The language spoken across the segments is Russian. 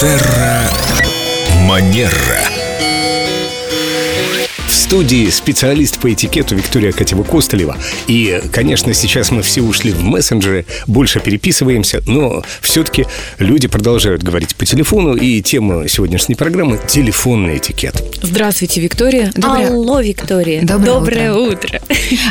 Терра Манера. В студии специалист по этикету Виктория Катева-Костолева. И, конечно, сейчас мы все ушли в мессенджеры, больше переписываемся, но все-таки люди продолжают говорить по телефону, и тема сегодняшней программы – телефонный этикет. Здравствуйте, Виктория. Доброе- Алло, Виктория. Доброе утро.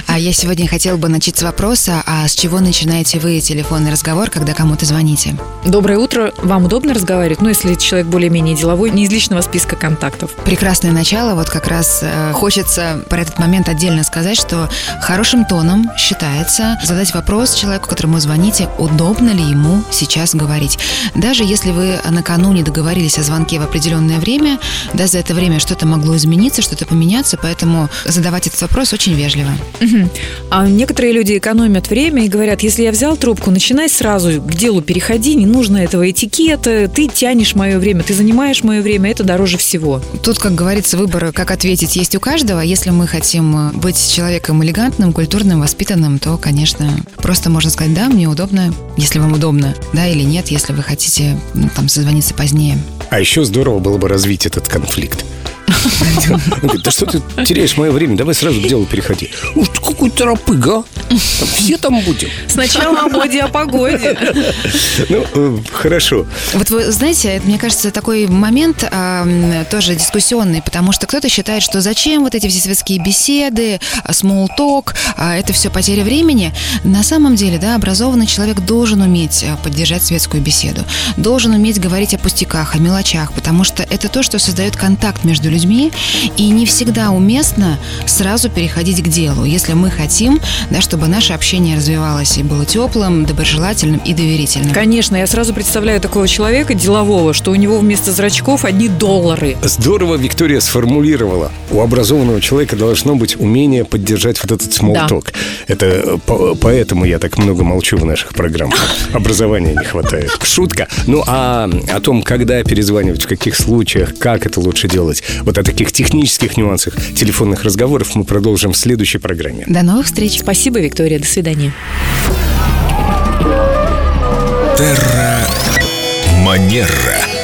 А я сегодня хотела бы начать с вопроса, а с чего начинаете вы телефонный разговор, когда кому-то звоните? Доброе утро. Вам удобно разговаривать? Ну, если человек более-менее деловой, не из личного списка контактов. Прекрасное начало, вот как раз э, хочется про этот момент отдельно сказать, что хорошим тоном считается задать вопрос человеку, которому звоните, удобно ли ему сейчас говорить. Даже если вы накануне договорились о звонке в определенное время, да, за это время что-то могло измениться, что-то поменяться, поэтому задавать этот вопрос очень вежливо. Мгм. А некоторые люди экономят время и говорят, если я взял трубку, начинай сразу к делу переходи, не нужно этого этикета, ты тянешь мое время, ты занимаешь мое время, это дороже всего. Тут, как говорится, выбор, как ответить, есть у каждого. Если мы хотим э, быть человеком элегантным, культурным, воспитанным, то, конечно, просто можно сказать, да, мне удобно, если вам удобно, да или нет, если вы хотите ну, там созвониться позднее. А еще здорово было бы развить этот конфликт. Он говорит, да что ты теряешь мое время, давай сразу к делу переходи. Уж ты какой то рапыга, а? Все там будем. Сначала о моде, о погоде. Ну, э, хорошо. Вот вы знаете, это, мне кажется, такой момент а, тоже дискуссионный, потому что кто-то считает, что зачем вот эти все светские беседы, talk, а, это все потеря времени. На самом деле, да, образованный человек должен уметь поддержать светскую беседу, должен уметь говорить о пустяках, о мелочах, потому что это то, что создает контакт между людьми, и не всегда уместно сразу переходить к делу, если мы хотим, да, чтобы наше общение развивалось и было теплым, доброжелательным и доверительным. Конечно, я сразу представляю такого человека делового, что у него вместо зрачков одни доллары. Здорово Виктория сформулировала. У образованного человека должно быть умение поддержать вот этот small Да. Это по- поэтому я так много молчу в наших программах. Образования не хватает. Шутка. Ну а о том, когда перезванивать, в каких случаях, как это лучше делать, вот о таких технических нюансах телефонных разговоров мы продолжим в следующей программе. До новых встреч! Спасибо, Виктория. До свидания. Терра Манера.